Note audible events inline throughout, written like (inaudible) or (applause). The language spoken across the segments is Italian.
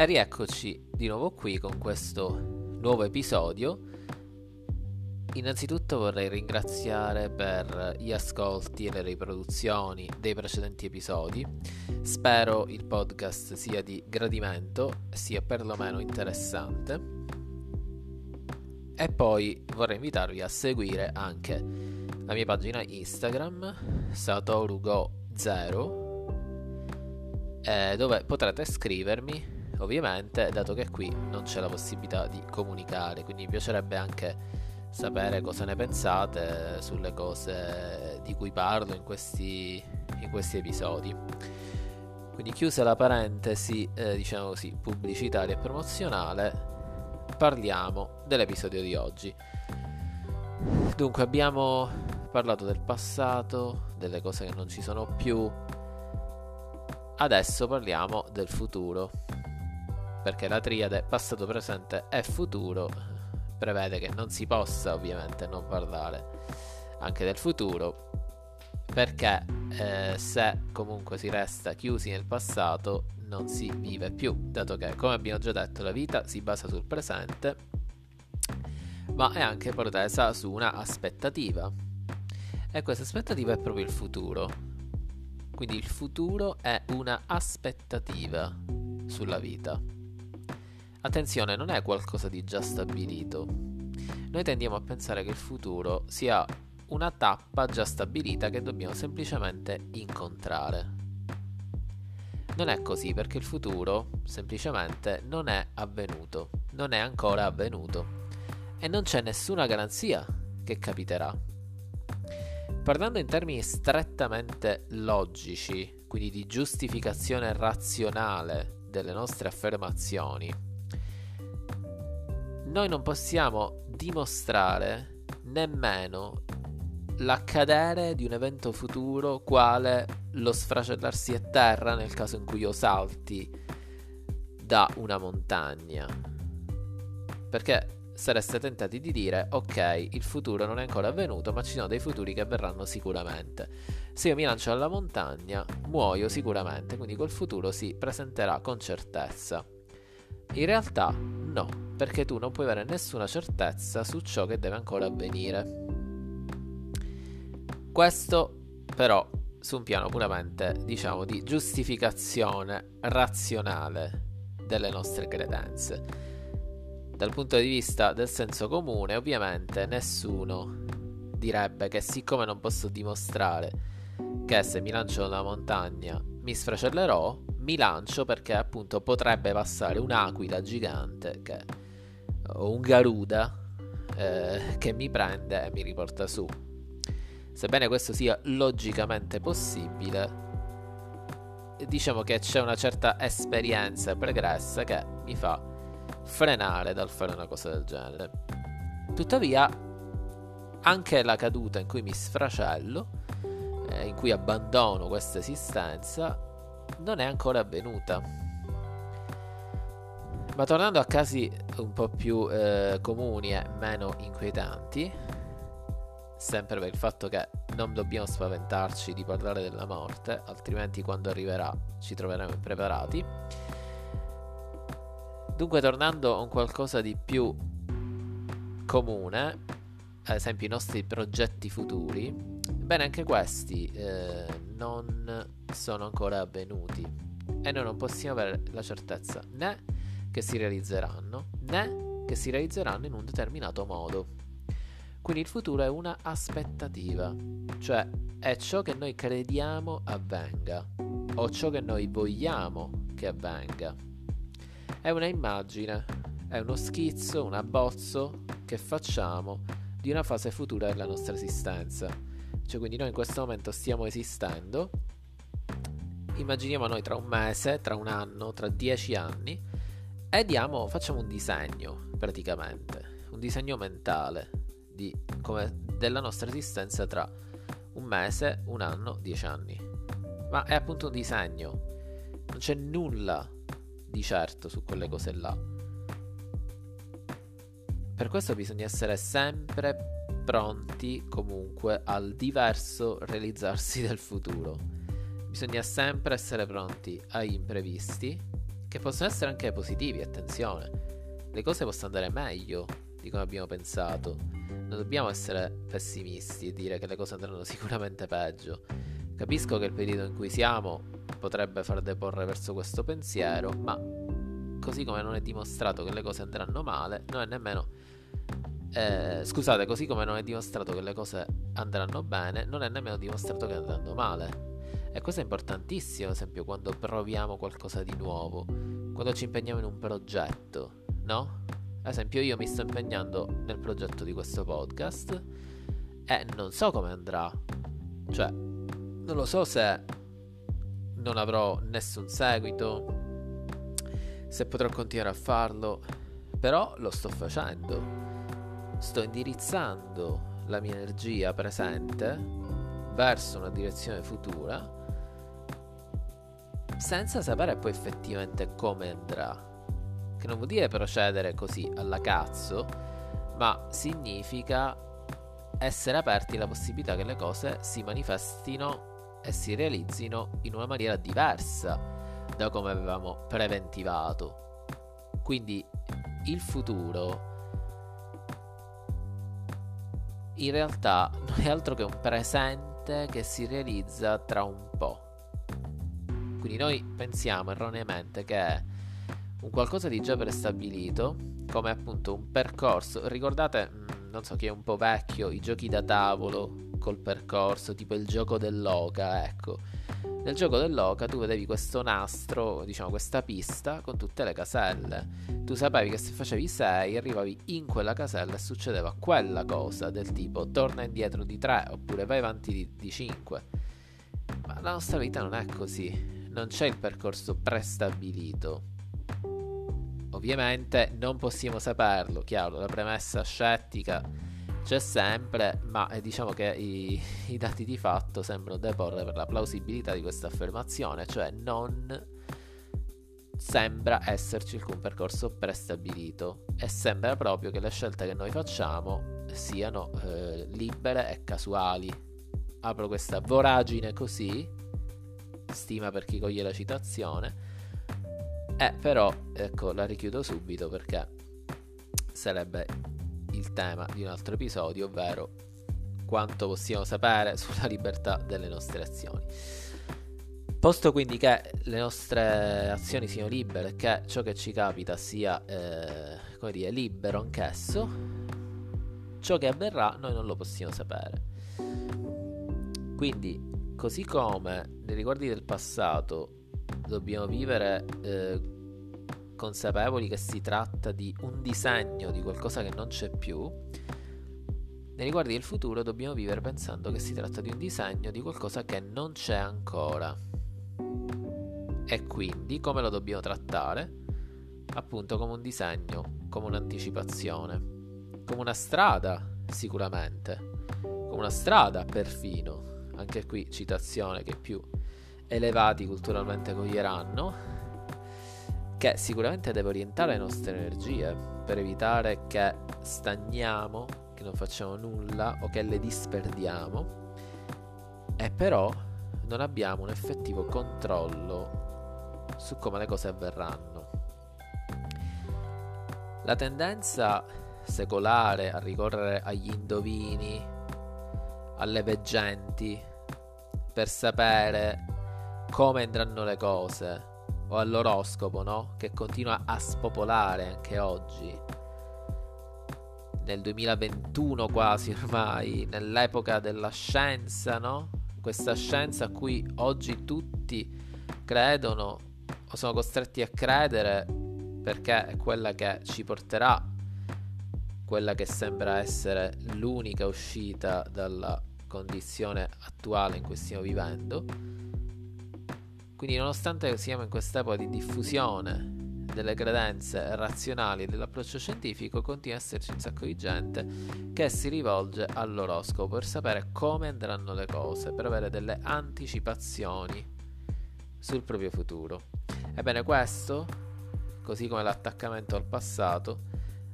E rieccoci di nuovo qui con questo nuovo episodio. Innanzitutto vorrei ringraziare per gli ascolti e le riproduzioni dei precedenti episodi. Spero il podcast sia di gradimento, sia perlomeno interessante. E poi vorrei invitarvi a seguire anche la mia pagina Instagram, satorugo0, eh, dove potrete scrivermi ovviamente, dato che qui non c'è la possibilità di comunicare, quindi mi piacerebbe anche sapere cosa ne pensate sulle cose di cui parlo in questi, in questi episodi. Quindi chiusa la parentesi, eh, diciamo così, pubblicitaria e promozionale, parliamo dell'episodio di oggi. Dunque abbiamo parlato del passato, delle cose che non ci sono più. Adesso parliamo del futuro perché la triade passato, presente e futuro prevede che non si possa ovviamente non parlare anche del futuro perché eh, se comunque si resta chiusi nel passato non si vive più dato che come abbiamo già detto la vita si basa sul presente ma è anche protesa su una aspettativa. E questa aspettativa è proprio il futuro. Quindi il futuro è una aspettativa sulla vita Attenzione, non è qualcosa di già stabilito. Noi tendiamo a pensare che il futuro sia una tappa già stabilita che dobbiamo semplicemente incontrare. Non è così perché il futuro semplicemente non è avvenuto, non è ancora avvenuto e non c'è nessuna garanzia che capiterà. Parlando in termini strettamente logici, quindi di giustificazione razionale delle nostre affermazioni, noi non possiamo dimostrare nemmeno l'accadere di un evento futuro quale lo sfracellarsi a terra nel caso in cui io salti da una montagna. Perché sareste tentati di dire ok, il futuro non è ancora avvenuto, ma ci sono dei futuri che avverranno sicuramente. Se io mi lancio alla montagna, muoio sicuramente, quindi quel futuro si presenterà con certezza. In realtà no, perché tu non puoi avere nessuna certezza su ciò che deve ancora avvenire. Questo però su un piano puramente, diciamo, di giustificazione razionale delle nostre credenze. Dal punto di vista del senso comune, ovviamente nessuno direbbe che siccome non posso dimostrare che se mi lancio da una montagna mi sfracellerò, mi lancio perché appunto potrebbe passare un'aquila gigante che, un garuda eh, che mi prende e mi riporta su. Sebbene questo sia logicamente possibile, diciamo che c'è una certa esperienza pregressa che mi fa frenare dal fare una cosa del genere. Tuttavia, anche la caduta in cui mi sfracello, eh, in cui abbandono questa esistenza, non è ancora avvenuta. Ma tornando a casi un po' più eh, comuni e meno inquietanti, sempre per il fatto che non dobbiamo spaventarci di parlare della morte, altrimenti quando arriverà ci troveremo impreparati. Dunque, tornando a un qualcosa di più comune, ad esempio i nostri progetti futuri, bene, anche questi eh, non sono ancora avvenuti e noi non possiamo avere la certezza né che si realizzeranno né che si realizzeranno in un determinato modo. Quindi il futuro è una aspettativa, cioè è ciò che noi crediamo avvenga o ciò che noi vogliamo che avvenga. È una immagine, è uno schizzo, un abbozzo che facciamo di una fase futura della nostra esistenza. Cioè quindi noi in questo momento stiamo esistendo immaginiamo noi tra un mese, tra un anno, tra dieci anni e diamo, facciamo un disegno praticamente, un disegno mentale di, come, della nostra esistenza tra un mese, un anno, dieci anni. Ma è appunto un disegno, non c'è nulla di certo su quelle cose là. Per questo bisogna essere sempre pronti comunque al diverso realizzarsi (laughs) del futuro Bisogna sempre essere pronti agli imprevisti che possono essere anche positivi, attenzione. Le cose possono andare meglio di come abbiamo pensato. Non dobbiamo essere pessimisti e dire che le cose andranno (laughs) sicuramente peggio. Capisco che il periodo in cui siamo potrebbe far deporre verso questo pensiero, ma così come non è dimostrato che le cose andranno male, non è nemmeno... Eh, scusate, così come non è dimostrato che le cose andranno bene, non è nemmeno dimostrato che andranno male. E questo è importantissimo, ad esempio, quando proviamo qualcosa di nuovo, quando ci impegniamo in un progetto, no? Ad esempio, io mi sto impegnando nel progetto di questo podcast e non so come andrà. Cioè, non lo so se non avrò nessun seguito, se potrò continuare a farlo, però lo sto facendo. Sto indirizzando la mia energia presente verso una direzione futura senza sapere poi effettivamente come andrà. Che non vuol dire procedere così alla cazzo, ma significa essere aperti alla possibilità che le cose si manifestino e si realizzino in una maniera diversa da come avevamo preventivato. Quindi il futuro in realtà non è altro che un presente che si realizza tra un. Quindi noi pensiamo erroneamente che un qualcosa di già prestabilito, come appunto un percorso. Ricordate, mm, non so chi è un po' vecchio, i giochi da tavolo col percorso, tipo il gioco dell'oca, ecco. Nel gioco dell'oca tu vedevi questo nastro, diciamo questa pista con tutte le caselle. Tu sapevi che se facevi 6 arrivavi in quella casella e succedeva quella cosa del tipo torna indietro di 3 oppure vai avanti di 5. Ma la nostra vita non è così non c'è il percorso prestabilito. Ovviamente non possiamo saperlo, chiaro, la premessa scettica c'è sempre, ma eh, diciamo che i, i dati di fatto sembrano deporre per la plausibilità di questa affermazione, cioè non sembra esserci alcun percorso prestabilito e sembra proprio che le scelte che noi facciamo siano eh, libere e casuali. Apro questa voragine così stima per chi coglie la citazione. Eh, però, ecco, la richiudo subito perché sarebbe il tema di un altro episodio, ovvero quanto possiamo sapere sulla libertà delle nostre azioni. Posto quindi che le nostre azioni siano libere, che ciò che ci capita sia, eh, come dire, libero anch'esso, ciò che avverrà noi non lo possiamo sapere. Quindi Così come nei riguardi del passato dobbiamo vivere eh, consapevoli che si tratta di un disegno di qualcosa che non c'è più, nei riguardi del futuro dobbiamo vivere pensando che si tratta di un disegno di qualcosa che non c'è ancora. E quindi come lo dobbiamo trattare? Appunto come un disegno, come un'anticipazione, come una strada sicuramente, come una strada perfino anche qui citazione che più elevati culturalmente coglieranno, che sicuramente deve orientare le nostre energie per evitare che stagniamo, che non facciamo nulla o che le disperdiamo e però non abbiamo un effettivo controllo su come le cose avverranno. La tendenza secolare a ricorrere agli indovini, alle veggenti, per sapere come andranno le cose o all'oroscopo, no? Che continua a spopolare anche oggi. Nel 2021 quasi ormai, nell'epoca della scienza, no? Questa scienza a cui oggi tutti credono o sono costretti a credere perché è quella che ci porterà quella che sembra essere l'unica uscita dalla condizione attuale in cui stiamo vivendo. Quindi nonostante siamo in quest'epoca di diffusione delle credenze razionali dell'approccio scientifico, continua ad esserci un sacco di gente che si rivolge all'oroscopo per sapere come andranno le cose, per avere delle anticipazioni sul proprio futuro. Ebbene questo, così come l'attaccamento al passato,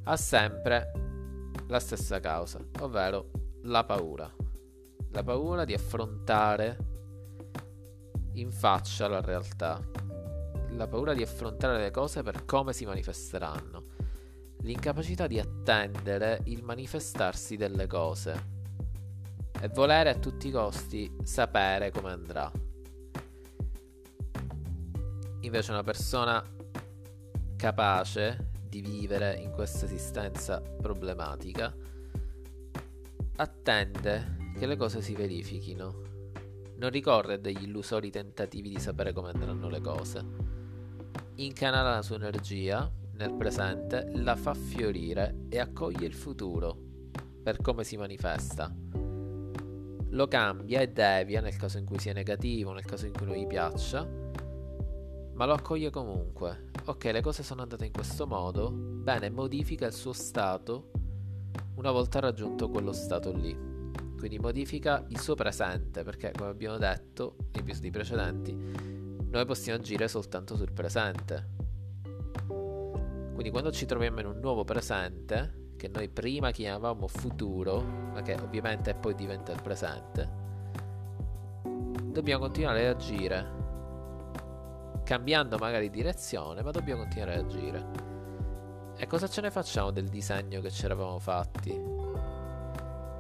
ha sempre la stessa causa, ovvero la paura la paura di affrontare in faccia la realtà, la paura di affrontare le cose per come si manifesteranno, l'incapacità di attendere il manifestarsi delle cose. E volere a tutti i costi sapere come andrà. Invece una persona capace di vivere in questa esistenza problematica attende che le cose si verifichino. Non ricorre degli illusori tentativi di sapere come andranno le cose. Incanala la sua energia nel presente, la fa fiorire e accoglie il futuro per come si manifesta. Lo cambia e devia nel caso in cui sia negativo, nel caso in cui non gli piaccia, ma lo accoglie comunque. Ok, le cose sono andate in questo modo, bene, modifica il suo stato una volta raggiunto quello stato lì. Quindi modifica il suo presente, perché come abbiamo detto nei episodi precedenti, noi possiamo agire soltanto sul presente. Quindi quando ci troviamo in un nuovo presente, che noi prima chiamavamo futuro, ma che ovviamente poi diventa il presente, dobbiamo continuare ad agire, cambiando magari direzione, ma dobbiamo continuare ad agire. E cosa ce ne facciamo del disegno che ci eravamo fatti?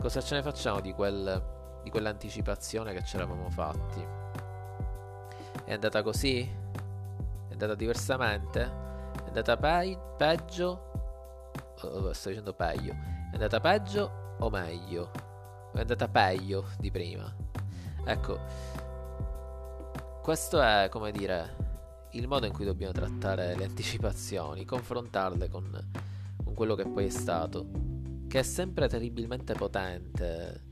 Cosa ce ne facciamo di, quel, di quell'anticipazione che ci eravamo fatti? È andata così? È andata diversamente? andata pe- peggio. Oh, sto dicendo peggio. È andata peggio o meglio? È andata peggio di prima. Ecco, questo è come dire il modo in cui dobbiamo trattare le anticipazioni, confrontarle con, con quello che poi è stato, che è sempre terribilmente potente.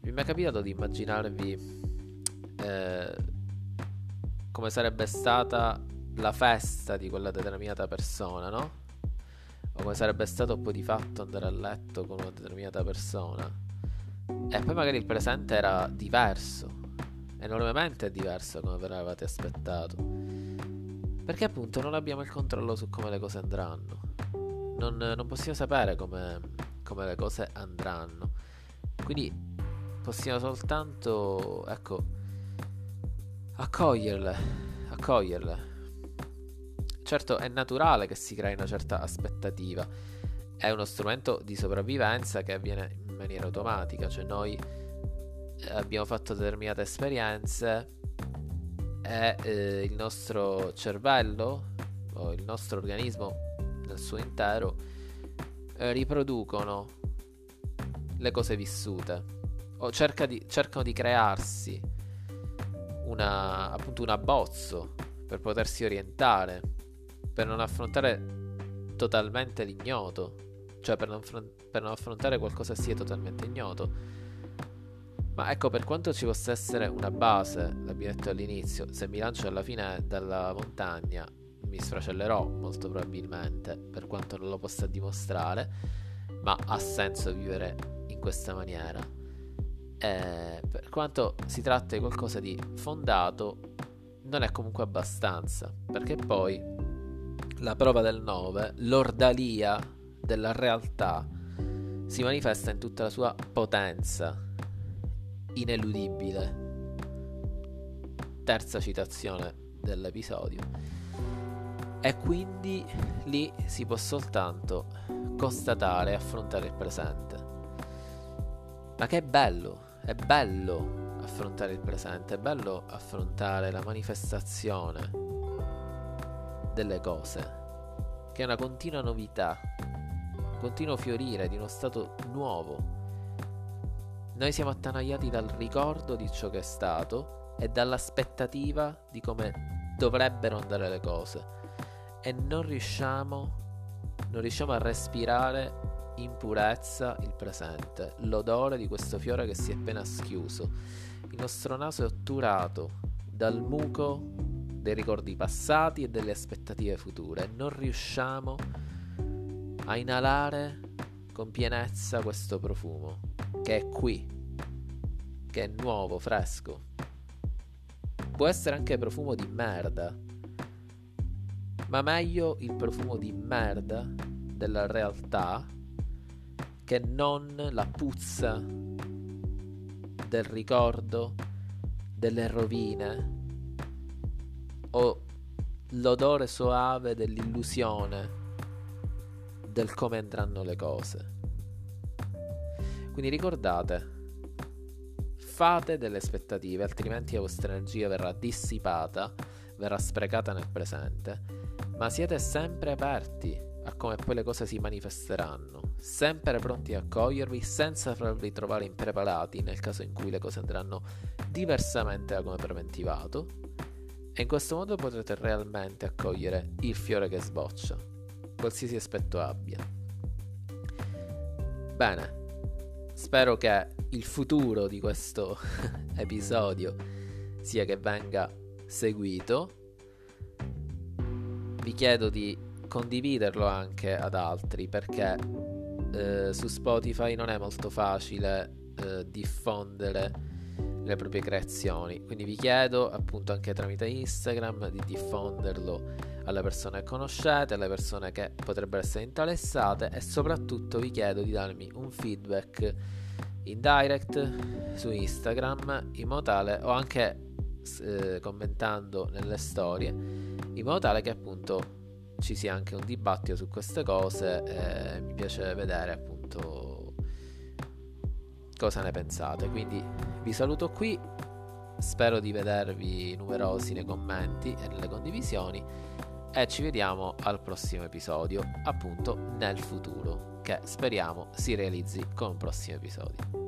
Mi è mai capitato di immaginarvi eh, come sarebbe stata la festa di quella determinata persona, no? O come sarebbe stato poi di fatto andare a letto con una determinata persona. E poi magari il presente era diverso, enormemente diverso come ve l'avevate aspettato. Perché appunto non abbiamo il controllo su come le cose andranno. Non, non possiamo sapere come, come le cose andranno. Quindi possiamo soltanto, ecco, accoglierle, accoglierle Certo è naturale che si crei una certa aspettativa, è uno strumento di sopravvivenza che avviene in maniera automatica, cioè noi abbiamo fatto determinate esperienze e eh, il nostro cervello o il nostro organismo nel suo intero eh, riproducono le cose vissute o cerca di, cercano di crearsi una, appunto un abbozzo per potersi orientare per non affrontare totalmente l'ignoto, cioè per non, per non affrontare qualcosa sia totalmente ignoto. Ma ecco, per quanto ci possa essere una base, l'abbiamo detto all'inizio, se mi lancio alla fine dalla montagna mi sfracellerò molto probabilmente, per quanto non lo possa dimostrare, ma ha senso vivere in questa maniera. E per quanto si tratta di qualcosa di fondato, non è comunque abbastanza, perché poi la prova del 9, l'ordalia della realtà si manifesta in tutta la sua potenza, ineludibile. Terza citazione dell'episodio. E quindi lì si può soltanto constatare e affrontare il presente. Ma che bello, è bello affrontare il presente, è bello affrontare la manifestazione delle cose, che è una continua novità, un continuo fiorire di uno stato nuovo. Noi siamo attanagliati dal ricordo di ciò che è stato e dall'aspettativa di come dovrebbero andare le cose e non riusciamo, non riusciamo a respirare in purezza il presente, l'odore di questo fiore che si è appena schiuso. Il nostro naso è otturato dal muco dei ricordi passati e delle aspettative future. Non riusciamo a inalare con pienezza questo profumo che è qui, che è nuovo, fresco. Può essere anche profumo di merda, ma meglio il profumo di merda della realtà che non la puzza del ricordo, delle rovine o l'odore soave dell'illusione del come andranno le cose. Quindi ricordate, fate delle aspettative, altrimenti la vostra energia verrà dissipata, verrà sprecata nel presente, ma siete sempre aperti a come poi le cose si manifesteranno, sempre pronti a accogliervi senza farvi trovare impreparati nel caso in cui le cose andranno diversamente da come preventivato e in questo modo potrete realmente accogliere il fiore che sboccia, qualsiasi aspetto abbia. Bene, spero che il futuro di questo (laughs) episodio sia che venga seguito. Vi chiedo di condividerlo anche ad altri perché eh, su Spotify non è molto facile eh, diffondere le proprie creazioni. Quindi vi chiedo appunto anche tramite Instagram di diffonderlo alle persone che conoscete, alle persone che potrebbero essere interessate e soprattutto vi chiedo di darmi un feedback in direct su Instagram in modo tale o anche eh, commentando nelle storie in modo tale che appunto ci sia anche un dibattito su queste cose e mi piace vedere appunto cosa ne pensate. Quindi vi saluto qui spero di vedervi numerosi nei commenti e nelle condivisioni e ci vediamo al prossimo episodio appunto nel futuro che speriamo si realizzi con un prossimo episodio